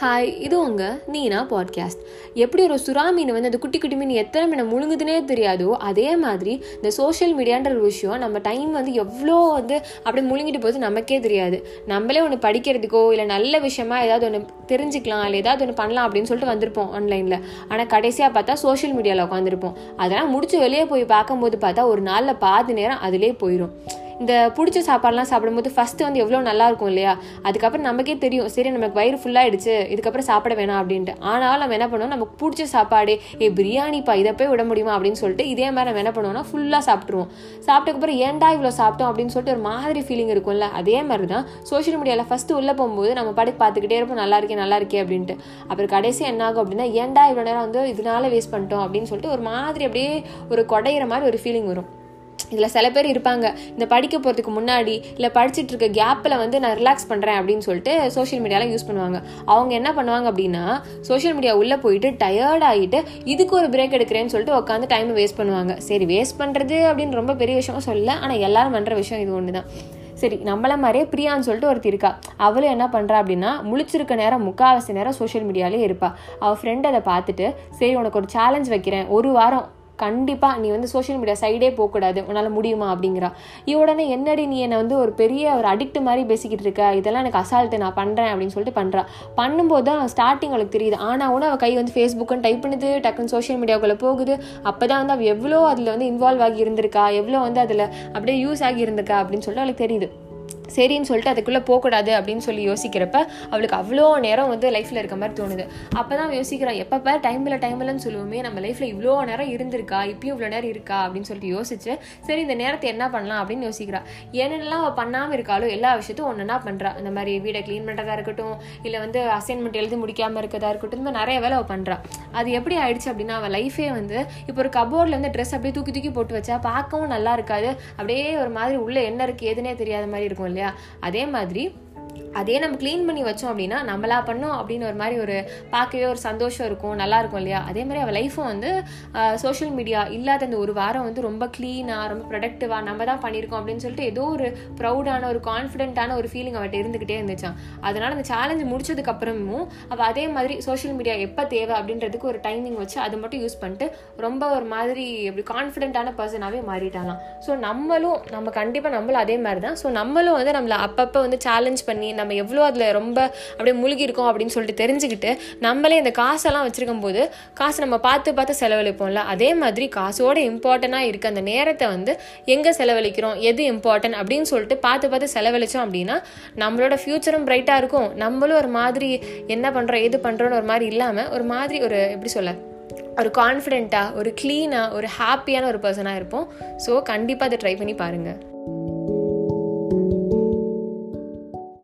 Hi இது உங்கள் நீனா podcast எப்படி ஒரு சுறா மீன் வந்து அந்த குட்டி குட்டி மீன் எத்தனை மீனை முழுங்குதுனே தெரியாதோ அதே மாதிரி இந்த சோஷியல் மீடியான்ற ஒரு விஷயம் நம்ம டைம் வந்து எவ்வளோ வந்து அப்படியே முழுங்கிட்டு போகுது நமக்கே தெரியாது. நம்மளே ஒன்று படிக்கிறதுக்கோ இல்லை நல்ல விஷயமா ஏதாவது ஒன்று தெரிஞ்சுக்கலாம் இல்லை ஏதாவது ஒன்று பண்ணலாம் அப்படின்னு சொல்லிட்டு வந்திருப்போம் ஆன்லைனில் ஆனால் கடைசியாக பார்த்தா சோஷியல் மீடியாவில் உட்காந்துருப்போம் அதெல்லாம் முடிச்சு வெளியே போய் பார்க்கும்போது பார்த்தா ஒரு நாளில் பாதி நேரம் அதிலே போயிடும் இந்த பிடிச்ச சாப்பாடுலாம் சாப்பிடும்போது ஃபஸ்ட்டு வந்து எவ்வளோ நல்லா இருக்கும் இல்லையா? அதுக்கப்புறம் நமக்கே தெரியும் சரி நமக்கு வயிறு ஃபுல்லாகிடுச்சு இதுக்கப்புறம் சாப்பிட வேணாம் அப்படின்ட்டு. ஆனாலும் நம்ம என்ன பண்ணுவோம் நமக்கு பிடிச்ச சாப்பாடு ஏ பிரியாணிப்பா இதை போய் விட முடியுமா? அப்படின்னு சொல்லிட்டு இதே மாதிரி நம்ம என்ன பண்ணுவோம்னா ஃபுல்லாக சாப்பிட்ருவோம் சாப்பிட்டக்கப்புறம் ஏன்டா இவ்வளோ சாப்பிட்டோம்? அப்படின்னு சொல்லிட்டு ஒரு மாதிரி ஃபீலிங் இருக்கும்ல. அதே மாதிரி தான் சோஷியல் மீடியாவில் ஃபஸ்ட்டு உள்ளே போகும்போது நம்ம படுத்து பார்த்துக்கிட்டே இருப்போம் நல்லா இருக்கே நல்லா இருக்கே அப்படின்ட்டு. அப்புறம் கடைசி என்ன ஆகும் அப்படின்னா ஏன்டா இவ்வளோ நேரம் வந்து இதனால வேஸ்ட் பண்ணிட்டோம்? அப்படின்னு சொல்லிட்டு ஒரு மாதிரி அப்படியே ஒரு கொடையிற மாதிரி ஒரு ஃபீலிங் வரும். இதில் சில பேர் இருப்பாங்க இந்த படிக்க போகிறதுக்கு முன்னாடி இல்லை படிச்சுட்டு இருக்க கேப்பில் வந்து நான் ரிலாக்ஸ் பண்ணுறேன் அப்படின்னு சொல்லிட்டு சோஷியல் மீடியாவில் யூஸ் பண்ணுவாங்க. அவங்க என்ன பண்ணுவாங்க அப்படின்னா சோஷியல் மீடியா உள்ளே போயிட்டு டயர்ட் ஆகிட்டு இதுக்கு ஒரு பிரேக் எடுக்கிறேன்னு சொல்லிட்டு உட்காந்து டைம் வேஸ்ட் பண்ணுவாங்க. சரி வேஸ்ட் பண்ணுறது அப்படின்னு ரொம்ப பெரிய விஷயம் சொல்லல ஆனால் எல்லாரும் பண்ணுற விஷயம் இது ஒன்று தான் சரி நம்மள மாதிரியே பிரியான்னு சொல்லிட்டு ஒருத்தி இருக்கா. அவளும் என்ன பண்ணுறா அப்படின்னா முழிச்சிருக்க நேரம் முக்கால்வாசி நேரம் சோஷியல் மீடியாலே இருப்பா. அவள் ஃப்ரெண்ட் அதை பார்த்துட்டு சரி உனக்கு ஒரு சேலஞ்ச் வைக்கிறேன். ஒரு வாரம் கண்டிப்பாக நீ வந்து சோஷியல் மீடியா சைடே போகக்கூடாது. உன்னால் முடியுமா அப்படிங்கிறா. உடனே என்னடி நீ என்னை வந்து ஒரு பெரிய ஒரு அடிக்ட் மாதிரி பேசிக்கிட்டு இருக்க? இதெல்லாம் எனக்கு அசால்ட்டு நான் பண்ணுறேன் அப்படின்னு சொல்லிட்டு பண்ணுறா பண்ணும்போது தான் ஸ்டார்டிங் அவளுக்கு தெரியுது. ஆனால் கூட அவள் கை வந்து ஃபேஸ்புக்குன்னு டைப் பண்ணுது டக்குன்னு சோஷியல் மீடியாவுக்குள்ளே போகுது. அப்போ தான் வந்து அவள் எவ்வளோ அதில் வந்து இன்வால்வ் ஆகி இருந்திருக்கா? எவ்வளோ வந்து அதில் அப்படியே யூஸ் ஆகி இருந்திருக்கா? அப்படின்னு சொல்லிட்டு அவளுக்கு தெரியுது. சரின்னு சொல்லிட்டு அதுக்குள்ளே போகக்கூடாது அப்படின்னு சொல்லி யோசிக்கிறப்ப அவளுக்கு அவ்வளோ நேரம் வந்து லைஃப்பில் இருக்க மாதிரி தோணுது. அப்போ தான் யோசிக்கிறான் எப்பப்போ டைம் இல்லை டைம் இல்லைன்னு சொல்லுவோமே நம்ம லைஃப்பில் இவ்வளோ நேரம் இருந்திருக்கா இப்பயும் இவ்வளோ நேரம் இருக்கா அப்படின்னு சொல்லிட்டு யோசிச்சு சரி இந்த நேரத்தை என்ன பண்ணலாம் அப்படின்னு யோசிக்கிறா. என்னென்னலாம் அவள் பண்ணாமல் இருக்காளோ எல்லா விஷயத்தையும் ஒன்று பண்ணுறா இந்த மாதிரி வீடை க்ளீன் பண்ணுறதா இருக்கட்டும் இல்லை வந்து அசைன்மெண்ட் எழுதி முடிக்காமல் இருக்கதா இருக்கட்டும் இந்த மாதிரி நிறைய வேலை அவள் பண்ணுறா அது எப்படி ஆயிடுச்சு அப்படின்னா அவள் லைஃபே வந்து இப்போ ஒரு கபோர்டில் வந்து ட்ரெஸ் அப்படியே தூக்கி தூக்கி போட்டு வச்சா பார்க்கவும் நல்லா இருக்காது. அப்படியே ஒரு மாதிரி உள்ளே என்ன இருக்குது எதுனே தெரியாத மாதிரி இருக்கும் இல்லையா? அதே மாதிரி அதே நம்ம க்ளீன் பண்ணி வச்சோம் அப்படின்னா நம்மளா பண்ணோம் அப்படின்னு ஒரு மாதிரி ஒரு பார்க்கவே ஒரு சந்தோஷம் இருக்கும் நல்லா இருக்கும் இல்லையா? அதே மாதிரி அவள் லைஃப்பும் வந்து சோஷியல் மீடியா இல்லாத அந்த ஒரு வாரம் வந்து ரொம்ப க்ளீனாக ரொம்ப ப்ரொடக்டிவாக நம்ம தான் பண்ணியிருக்கோம் அப்படின்னு சொல்லிட்டு ஏதோ ஒரு ப்ரௌடான ஒரு கான்ஃபிடென்ட்டான ஒரு ஃபீலிங் அவட்ட இருந்துக்கிட்டே இருந்துச்சான் அதனால அந்த சேலஞ்சு முடிச்சதுக்கு அப்புறமும் அவள் அதே மாதிரி சோஷியல் மீடியா எப்போ தேவை அப்படின்றதுக்கு ஒரு டைமிங் வச்சு அதை மட்டும் யூஸ் பண்ணிட்டு ரொம்ப ஒரு மாதிரி எப்படி கான்ஃபிடென்ட்டான பர்சனாகவே மாறிட்டாலாம் ஸோ நம்மளும் நம்ம கண்டிப்பாக நம்மளும் அதே மாதிரி தான். ஸோ நம்மளும் வந்து நம்மளை அப்பப்போ வந்து சேலஞ்ச் பண்ணி நம்ம எவ்வளோ அதில் ரொம்ப அப்படியே முழுகி இருக்கோம் அப்படின்னு சொல்லிட்டு தெரிஞ்சுக்கிட்டு நம்மளே இந்த காசெல்லாம் வச்சுருக்கும் போது காசு நம்ம பார்த்து பார்த்து செலவழிப்போம்ல? அதே மாதிரி காசோட இம்பார்ட்டண்ட்டாக இருக்க அந்த நேரத்தை வந்து எங்கே செலவழிக்கிறோம்? எது இம்பார்ட்டன்ட் அப்படின்னு சொல்லிட்டு பார்த்து பார்த்து செலவழிச்சோம் அப்படின்னா நம்மளோட ஃப்யூச்சரும் பிரைட்டாக இருக்கும். நம்மளும் ஒரு மாதிரி என்ன பண்ணுறோம் எது பண்ணுறோன்னு ஒரு மாதிரி இல்லாமல் ஒரு மாதிரி ஒரு எப்படி சொல்ல ஒரு கான்ஃபிடென்ட்டாக ஒரு க்ளீனாக ஒரு ஹாப்பியான ஒரு பர்சனாக இருப்போம். ஸோ கண்டிப்பாக அதை ட்ரை பண்ணி பாருங்கள்